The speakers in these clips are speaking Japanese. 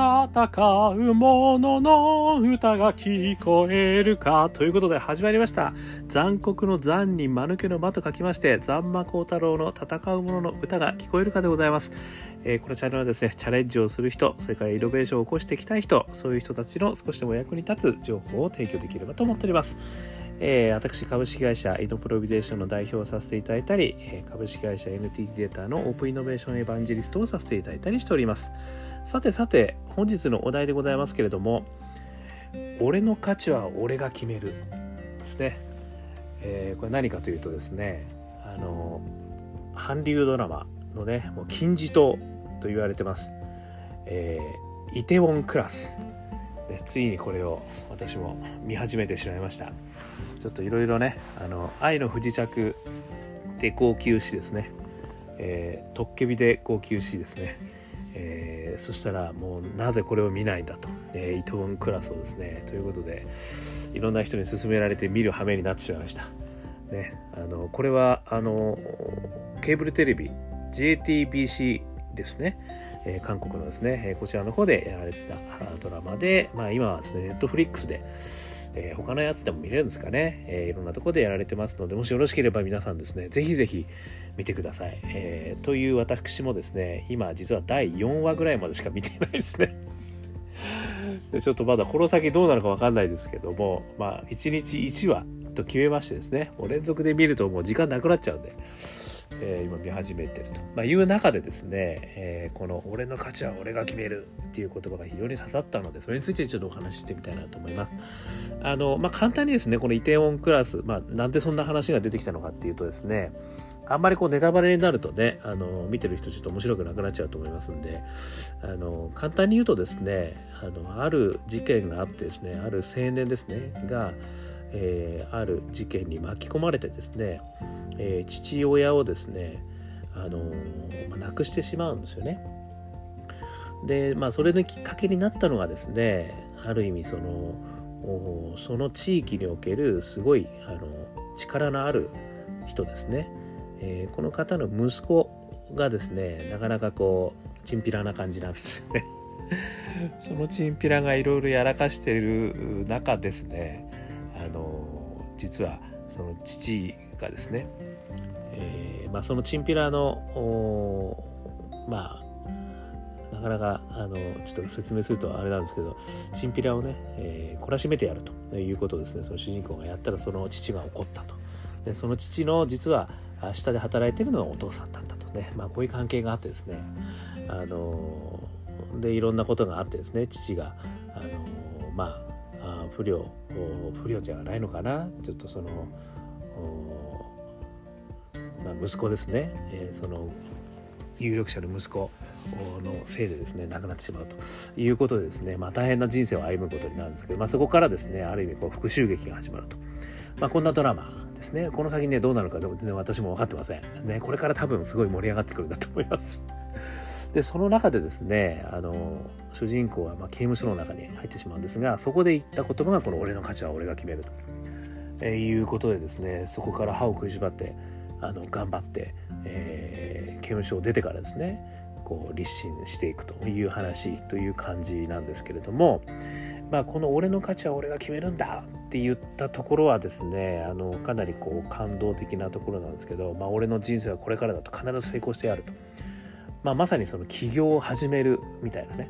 戦う者の歌が聞こえるかということで始まりました。残酷の残に間抜けの間と書きまして残魔高太郎の戦う者の歌が聞こえるかでございます、えー、このチャンネルはですねチャレンジをする人それからイノベーションを起こしていきたい人そういう人たちの少しでも役に立つ情報を提供できればと思っております。えー、私、株式会社イノプロビゼーションの代表をさせていただいたり、えー、株式会社 NTT データのオープンイノベーションエヴァンジェリストをさせていただいたりしております。さてさて、本日のお題でございますけれども、俺の価値は俺が決めるですね。えー、これ何かというとですね、あの、韓流ドラマのね、もう金字塔と言われてます。えー、イテウォンクラス。ついにこれを私も見始めてしまいました。ちょっといろいろねあの愛の不時着で号泣しですね、えー、トッケビで号泣しですね、えー、そしたらもうなぜこれを見ないんだと、えー、伊藤クラスをですねということでいろんな人に勧められて見る羽目になってしまいました。ね、あのこれはあのケーブルテレビ JTBC ですね、えー、韓国のですね、え、こちらの方でやられてたドラマで、まあ、今はですねネットフリックスでえー、他のやつでも見れるんですかね、えー、いろんなとこでやられてますのでもしよろしければ皆さんですねぜひぜひ見てください、えー、という私もですね今実は第4話ぐらいまでしか見てないですね。でちょっとまだこの先どうなるか分かんないですけどもまあ1日1話と決めましてですねもう連続で見るともう時間なくなっちゃうんでえー、今見始めてると、まあ、いう中でですね、えー、この「俺の価値は俺が決める」っていう言葉が非常に刺さったのでそれについてちょっとお話ししてみたいなと思います。あのまあ、簡単にですねこのイテウォンクラス、まあ、なんでそんな話が出てきたのかっていうとですねあんまりこうネタバレになるとねあの見てる人ちょっと面白くなくなっちゃうと思いますんであの簡単に言うとですねあのある事件があってですねある青年ですねが、えー、ある事件に巻き込まれてですねえー、父親をですね、あのまあ、亡くしてしまうんですよね。で、まあ、それのきっかけになったのがですねある意味そのその地域におけるすごいあの力のある人ですね、えー、この方の息子がですねなかなかこうチンピラな感じなんですよね そのチンピラがいろいろやらかしている中ですねあの実はその父がですね、ーまあ、そのチンピラのまあなかなかあのちょっと説明するとあれなんですけどチンピラをね、えー、懲らしめてやるということですね。その主人公がやったらその父が怒ったと。でその父の実は下で働いてるのがお父さんだったとね、まあ、こういう関係があってですね。あのでいろんなことがあってですね。父があのまあ不良不良じゃないのかな。ちょっとそのまあ、息子ですね、えー、その有力者の息子のせいでですね亡くなってしまうということでですね、まあ、大変な人生を歩むことになるんですけど、まあ、そこからですねある意味こう復讐劇が始まると、まあ、こんなドラマですね。この先ねどうなるか全然私も分かってません、ね、これから多分すごい盛り上がってくるんだと思います。でその中でですねあの主人公はま刑務所の中に入ってしまうんですがそこで言った言葉がこの「俺の価値は俺が決める」と。えー、いうことでですねそこから歯を食いしばってあの頑張って、えー、刑務所を出てからですねこう立身していくという話という感じなんですけれども、まあ、この「俺の価値は俺が決めるんだ」って言ったところはですねあのかなりこう感動的なところなんですけど、まあ、俺の人生はこれからだと必ず成功してやると。まあ、まさにその起業を始めるみたいなね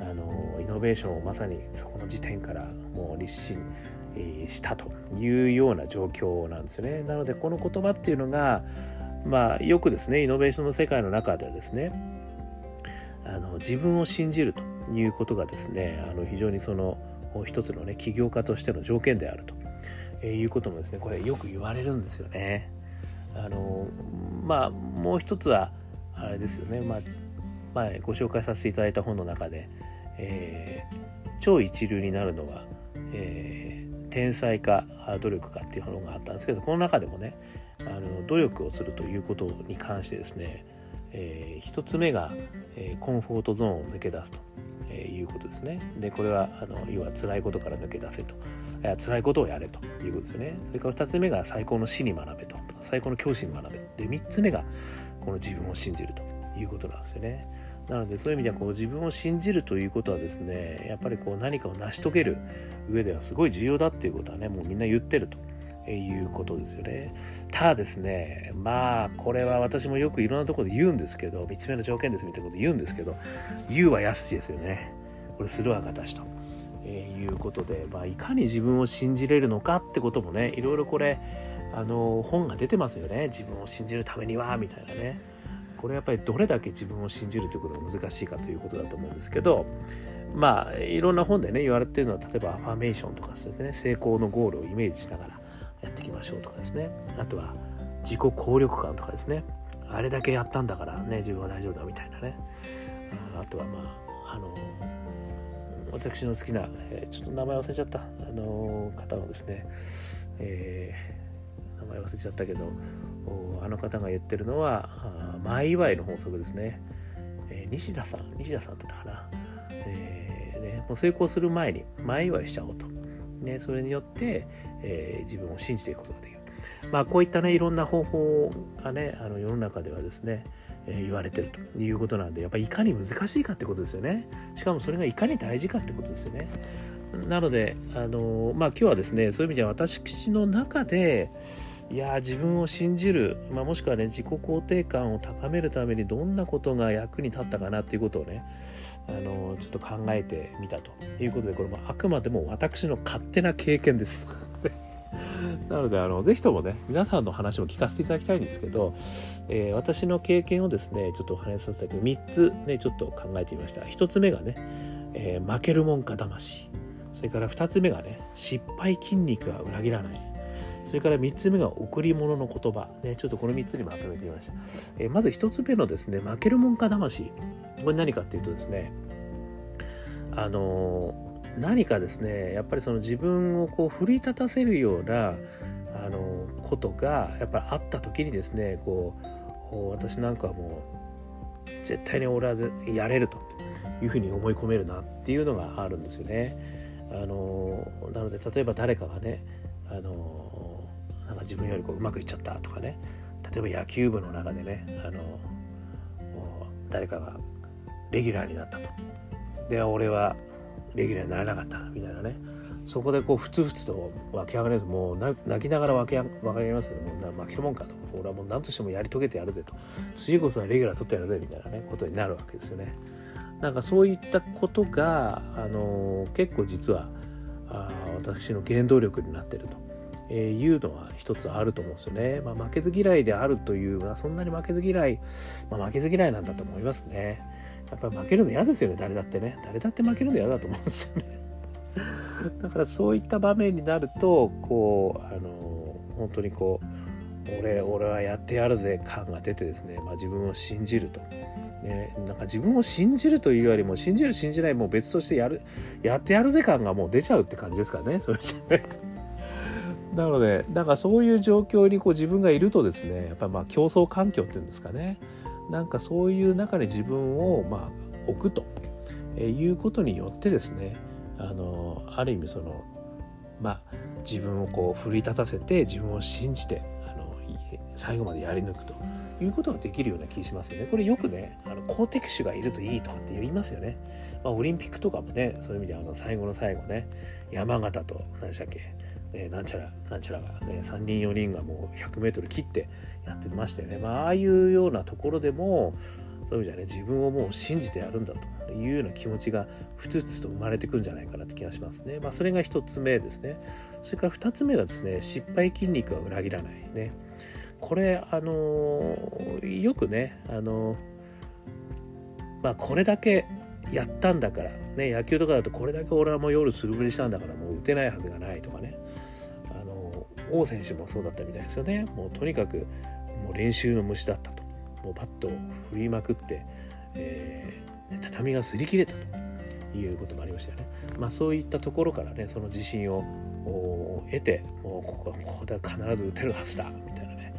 あのイノベーションをまさにそこの時点からもう立身したというような状況なんですね。なのでこの言葉っていうのが、まあ、よくですねイノベーションの世界の中ではですねあの自分を信じるということがですねあの非常にその一つのね起業家としての条件であると、いうこともですねこれよく言われるんですよね。あのまあもう一つはあれですよね、まあ、前ご紹介させていただいた本の中で、えー、超一流になるのは、えー、天才か努力かっていうのがあったんですけどこの中でもねあの努力をするということに関してですね、えー、1つ目が、えー、コンフォートゾーンを抜け出すと、えー、いうことですね。でこれはあの要は辛いことから抜け出せといや辛いことをやれということですよね。それから2つ目が最高の死に学べと最高の教師に学べで3つ目がこの自分を信じるということなんですよね。なのでそういう意味ではこう自分を信じるということはですねやっぱりこう何かを成し遂げる上ではすごい重要だっていうことはねもうみんな言ってるということですよね。ただですねまあこれは私もよくいろんなところで言うんですけど3つ目の条件ですみたいなこと言うんですけど言うはやすしですよね。これするは形と。えー、いうことで、まあ、いかに自分を信じれるのかってこともねいろいろこれあの本が出てますよね自分を信じるためにはみたいなねこれやっぱりどれだけ自分を信じるということが難しいかということだと思うんですけどまあいろんな本でね言われてるのは例えばアファメーションとかですね成功のゴールをイメージしながらやっていきましょうとかですね。あとは自己効力感とかですね。あれだけやったんだからね自分は大丈夫だみたいなね。あとはまああの私の好きな、え、ちょっと名前忘れちゃったあの方のですね、えー、名前忘れちゃったけどあの方が言ってるのは前祝いの法則ですね、えー、西田さん西田さんだったかな、えーね、もう成功する前に前祝いしちゃおうと、ね、それによって、えー、自分を信じていくことができる。まあこういったねいろんな方法がねあの世の中ではですね、え、言われてるということなんでやっぱりいかに難しいかってことですよね。しかもそれがいかに大事かってことですよね。なのであのまあ今日はですねそういう意味では私の中でいや自分を信じる、まあ、もしくはね自己肯定感を高めるためにどんなことが役に立ったかなっていうことをねあのちょっと考えてみたということでこれもあくまでも私の勝手な経験です。なのであのぜひともね皆さんの話も聞かせていただきたいんですけど、えー、私の経験をですねちょっとお話しさせたけど3つねちょっと考えてみました。1つ目がね、えー、負けるもんか魂。それから2つ目がね失敗筋肉は裏切らない。それから3つ目が贈り物の言葉。ね、ちょっとこの3つにまとめてみました。えー、まず1つ目のですね、負けるもんか魂。これ何かっていうとですね、あのー、何かですね、やっぱりその自分をこう奮い立たせるような、あのー、ことがやっぱりあった時にですね、こう、私なんかはもう、絶対に俺はやれるというふうに思い込めるなっていうのがあるんですよね。あのなので例えば誰かがねあのなんか自分よりこううまくいっちゃったとかね。例えば野球部の中でねあの誰かがレギュラーになったと。で俺はレギュラーにならなかったみたいなね。そこでこうふつふつと湧き上がれるもう泣きながら湧き上がりますけどもう負けるもんかと。俺はもう何としてもやり遂げてやるぜと。次こそはレギュラー取ってやるぜみたいなねことになるわけですよね。なんかそういったことが、あの結構実はあ私の原動力になってると。えー、いうのは一つあると思うんですよね。まあ、負けず嫌いであるというのはそんなに負けず嫌い、まあ、負けず嫌いなんだと思いますね。やっぱり負けるの嫌ですよね、誰だってね。誰だって負けるの嫌だと思うんですよね。だからそういった場面になると、こう、あの本当にこう、俺、俺はやってやるぜ感が出てですね、まあ、自分を信じると。ね、なんか自分を信じるというよりも信じる信じないもう別としてやるやってやるぜ感がもう出ちゃうって感じですからねそれじゃね。なのでなんかそういう状況にこう自分がいるとですねやっぱりまあ競争環境っていうんですかねなんかそういう中で自分をまあ置くということによってですねあのある意味そのまあ自分をこう奮い立たせて自分を信じてあの最後までやり抜くということができるような気しますよね。これよくねあの好敵手がいるといいとかって言いますよね。まあ、オリンピックとかもねそういう意味であの最後の最後ね山形と何でしたっけえ、なんちゃらなんちゃらが、ね、3人4人がもう 100m 切ってやってましたよね、まあ、ああいうようなところでもそういう意味じゃね自分をもう信じてやるんだというような気持ちがふつふつと生まれてくるんじゃないかなって気がしますね。まあ、それが1つ目ですね。それから2つ目がですね失敗筋肉は裏切らないね。これあのー、よくねあのー、まあこれだけやったんだからね野球とかだとこれだけ俺はもう夜素振りしたんだからもう打てないはずがないとかね王選手もそうだったみたいですよね。もうとにかくもう練習の虫だったと。もうバットを振りまくって、えー、畳が擦り切れたということもありましたよね。まあ、そういったところからねその自信を得てもうここはここでは必ず打てるはずだみたいなね。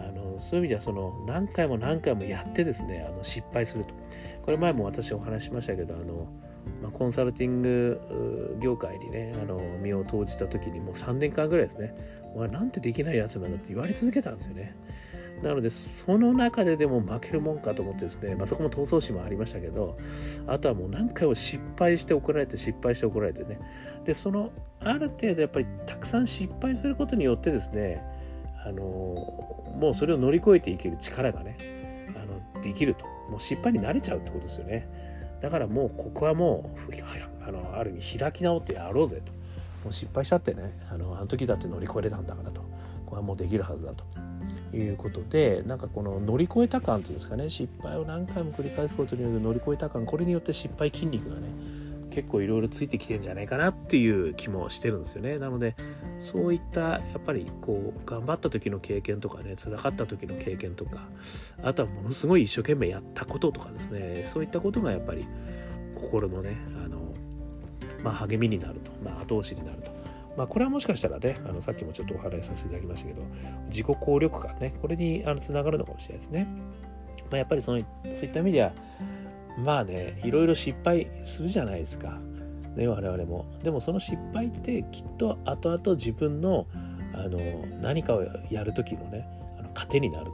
あのそういう意味ではその何回も何回もやってですねあの失敗すると。これ前も私お話しましたけどあのまあ、コンサルティング業界にねあの身を投じた時にもう3年間ぐらいですねお前なんてできないやつなんだって言われ続けたんですよね。なのでその中ででも負けるもんかと思ってですね、まあ、そこも闘争心もありましたけどあとはもう何回も失敗して怒られて失敗して怒られてね。でそのある程度やっぱりたくさん失敗することによってですねあのもうそれを乗り越えていける力がねあのできると。もう失敗に慣れちゃうってことですよね。だからもうここはもうあのある意味開き直ってやろうぜと。もう失敗しちゃってねあのあの時だって乗り越えれたんだからと。これはもうできるはずだと。いうことでなんかこの乗り越えた感っていうんですかね。失敗を何回も繰り返すことによる乗り越えた感。これによって失敗筋肉がね結構いろいろついてきてんじゃないかなっていう気もしてるんですよね。なのでそういったやっぱりこう頑張った時の経験とかね辛かった時の経験とかあとはものすごい一生懸命やったこととかですね。そういったことがやっぱり心のね、まあ、励みになると、まあ、後押しになるとまあ、これはもしかしたらね、あのさっきもちょっとお話しさせていただきましたけど、自己効力感ね、これにつながるのかもしれないですね。まあ、やっぱりそのそういった意味では、まあね、いろいろ失敗するじゃないですか。ね、我々も。でもその失敗ってきっと後々自分のあの何かをやる時のね、あの糧になる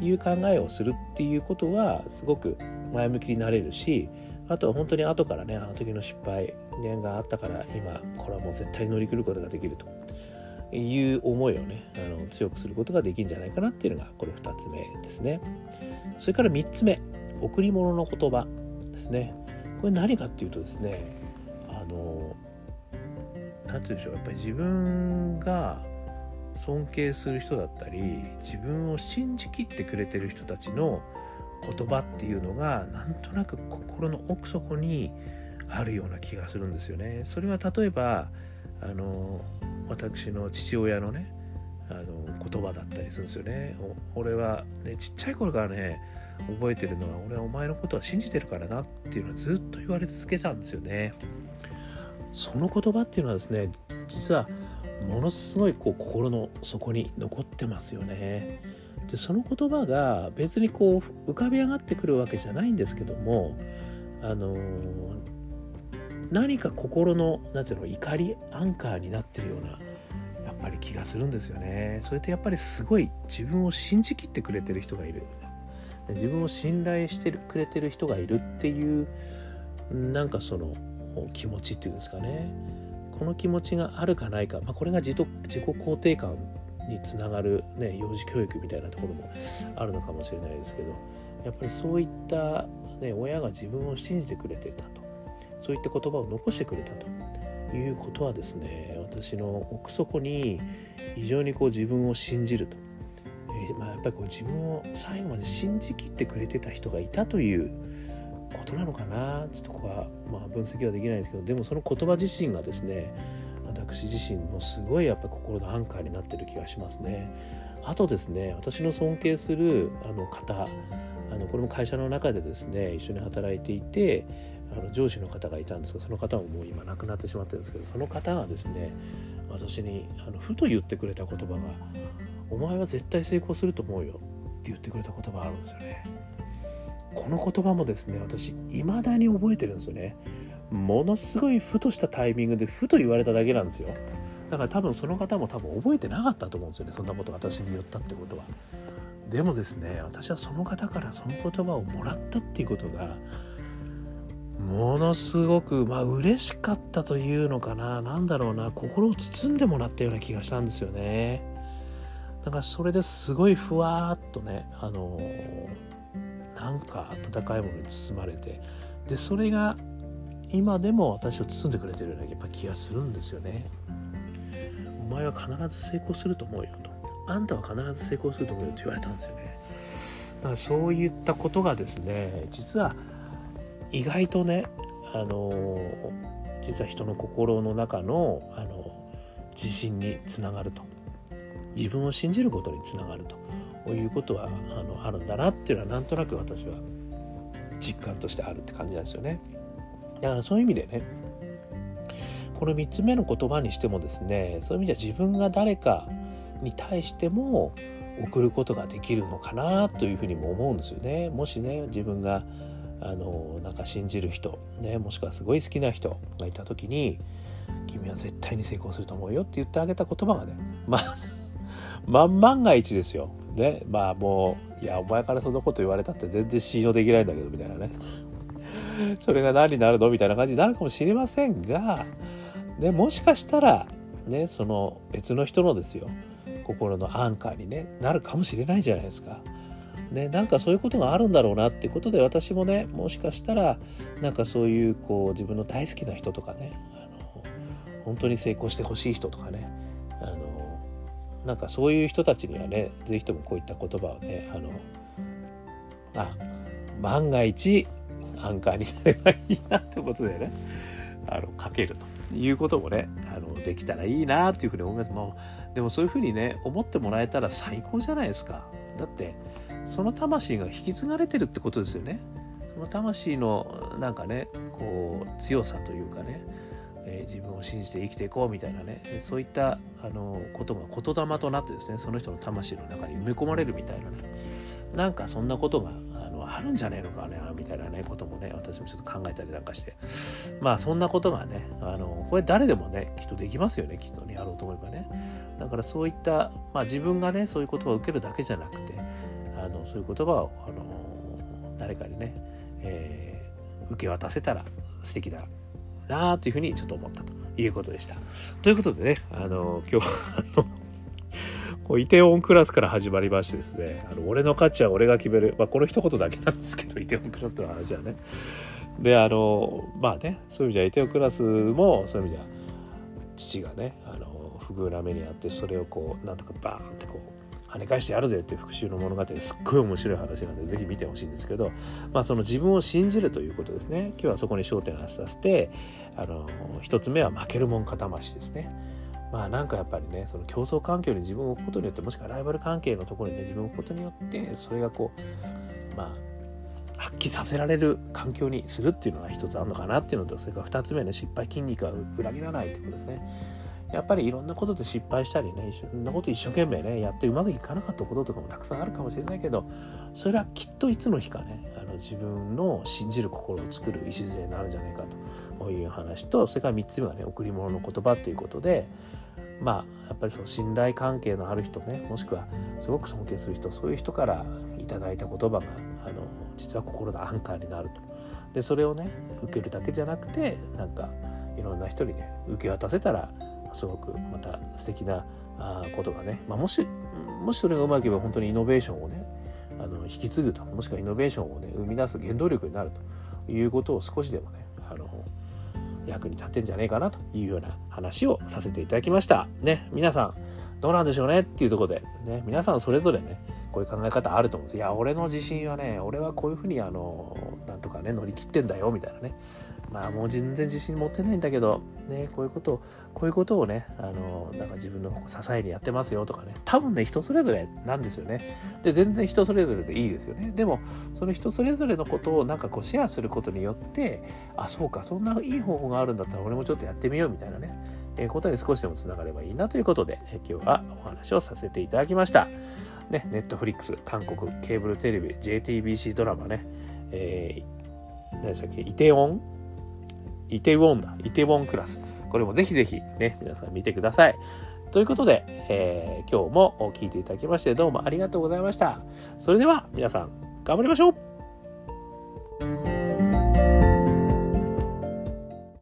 という考えをするっていうことはすごく前向きになれるし、あとは本当に後からね、あの時の失敗があったから今、これはもう絶対乗り切ることができるという思いをね、あの強くすることができるんじゃないかなっていうのがこれ2つ目ですね。それから3つ目、贈り物の言葉ですね。これ何かっていうとですね、あの、何て言うんでしょう、やっぱり自分が尊敬する人だったり、自分を信じきってくれてる人たちの言葉っていうのがなんとなく心の奥底にあるような気がするんですよね。それは例えばあの私の父親のねあの言葉だったりするんですよね。俺はねちっちゃい頃からね覚えてるのは俺はお前のことは信じてるからなっていうのをずっと言われ続けたんですよね。その言葉っていうのはですね実はものすごいこう心の底に残ってますよね。でその言葉が別にこう浮かび上がってくるわけじゃないんですけどもあの何か心の何ていうの怒りアンカーになってるようなやっぱり気がするんですよね。それってやっぱりすごい自分を信じきってくれてる人がいる自分を信頼してくれてる人がいるっていうなんかその気持ちっていうんですかねこの気持ちがあるかないか、まあ、これが自己肯定感につながる、ね、幼児教育みたいなところもあるのかもしれないですけどやっぱりそういった、ね、親が自分を信じてくれてたと。そういった言葉を残してくれたと。いうことはですね私の奥底に非常にこう自分を信じると、えー、まあ、やっぱりこう自分を最後まで信じきってくれてた人がいたということなのかな。ちょっとここは、まあ、分析はできないですけどでもその言葉自身がですね私自身もすごいやっぱ心のアンカーになってる気がしますね。あとですね私の尊敬するあの方あのこれも会社の中でですね一緒に働いていてあの上司の方がいたんですがその方ももう今亡くなってしまってるんですけどその方がですね私にあのふと言ってくれた言葉が「お前は絶対成功すると思うよ」って言ってくれた言葉があるんですよね。この言葉もですね私未だに覚えてるんですよね。ものすごいふとしたタイミングでふと言われただけなんですよ。だから多分その方も多分覚えてなかったと思うんですよねそんなこと私に言ったってことは。でもですね私はその方からその言葉をもらったっていうことがものすごくまあ嬉しかったというのかな。何だろうな心を包んでもらったような気がしたんですよね。だからそれですごいふわっとねあのなんか温かいものに包まれてでそれが今でも私を包んでくれてるようなやっぱ気がするんですよね。お前は必ず成功すると思うよと。あんたは必ず成功すると思うよって言われたんですよね。だからそういったことがですね、実は意外とね、あの実は人の心の中のあの自信につながると。自分を信じることにつながるということはあのあるんだなっていうのはなんとなく私は実感としてあるって感じなんですよね。だからそういう意味でねこの3つ目の言葉にしてもですねそういう意味では自分が誰かに対しても送ることができるのかなというふうにも思うんですよね。もしね自分があのなんか信じる人、ね、もしくはすごい好きな人がいた時に「君は絶対に成功すると思うよ」って言ってあげた言葉がねまあ 万万が一ですよねまあもういやお前からそんなこと言われたって全然信用できないんだけどみたいなね それが何になるの？みたいな感じになるかもしれませんが、ね、もしかしたらねその別の人のですよ心のアンカーに、ね、なるかもしれないじゃないですか。ね、なんかそういうことがあるんだろうなってことで私もねもしかしたらなんかそういうこう自分の大好きな人とかねあの本当に成功してほしい人とかねあのなんかそういう人たちにはね是非ともこういった言葉をねあのあ万が一アンカーになればいいなってことでね。あのかけるということもねあのできたらいいなっていうふうに思います。もうでもそういうふうにね思ってもらえたら最高じゃないですか。だってその魂が引き継がれてるってことですよね。その魂のなんかねこう強さというかね、え、自分を信じて生きていこうみたいなねそういったあのことが言霊となってですねその人の魂の中に埋め込まれるみたいなね。なんかそんなことがあるんじゃねえのかねみたいなねこともね私もちょっと考えたりなんかしてまあそんなことがねあのこれ誰でもねきっとできますよねきっとねやろうと思えばねだからそういった、まあ、自分がねそういう言葉を受けるだけじゃなくてあのそういう言葉をあの誰かにね、えー、受け渡せたら素敵だなというふうにちょっと思ったということでした。ということでねあの今日はこうイテオンクラスから始まりましてですね、あの俺の価値は俺が決める。まあ、この一言だけなんですけど、イテオンクラスの話はね。で、あの、まあね、そういう意味じゃイテオンクラスも、そういう意味じゃ、父がね、あの、不遇な目にあって、それをこう、なんとかバーンってこう、跳ね返してやるぜっていう復讐の物語すっごい面白い話なんでぜひ見てほしいんですけど、まあ、その自分を信じるということですね今日はそこに焦点を当てさせてあの一つ目は負けるもんかたましですねまあなんかやっぱりねその競争環境に自分を置くことによってもしくはライバル関係のところにね自分を置くことによってそれがこうまあ発揮させられる環境にするっていうのが一つあるのかなっていうのとそれから二つ目ね失敗筋肉は裏切らないってことでね。やっぱりいろんなことで失敗したりねいろんなこと一生懸命ねやってうまくいかなかったこととかもたくさんあるかもしれないけどそれはきっといつの日かねあの自分の信じる心を作る礎になるんじゃないかと。いう話とそれから3つ目はね贈り物の言葉ということでまあやっぱりその信頼関係のある人ねもしくはすごく尊敬する人そういう人からいただいた言葉があの実は心のアンカーになると。でそれをね受けるだけじゃなくてなんかいろんな人にね受け渡せたらすごくまた素敵なことがね、まあ、もしもしそれがうまくいけば本当にイノベーションをねあの引き継ぐともしくはイノベーションをね生み出す原動力になるということを少しでもね役に立ってんじゃねえかなというような話をさせていただきました。ね、皆さんどうなんでしょうねっていうとこで、ね、皆さんそれぞれね、こういう考え方あると思うんです。いや、俺の自信はね、俺はこういうふうにあの、なんとかね、乗り切ってんだよ、みたいなね。まあもう全然自信持ってないんだけど、ね、こういうことを、こういうことをね、あの、なんか自分の支えにやってますよとかね、多分ね、人それぞれなんですよね。で、全然人それぞれでいいですよね。でも、その人それぞれのことをなんかこうシェアすることによって、あ、そうか、そんないい方法があるんだったら俺もちょっとやってみようみたいなね、えー、ことに少しでもつながればいいなということで、えー、今日はお話をさせていただきました。ね、ネットフリックス、韓国ケーブルテレビ、JTBC ドラマね、えー、何でしたっけ、イテオンイテウォンだ。イテウォンクラス。これもぜひぜひね、皆さん見てください。ということで、えー、今日も聞いていただきましてどうもありがとうございました。それでは皆さん頑張りましょう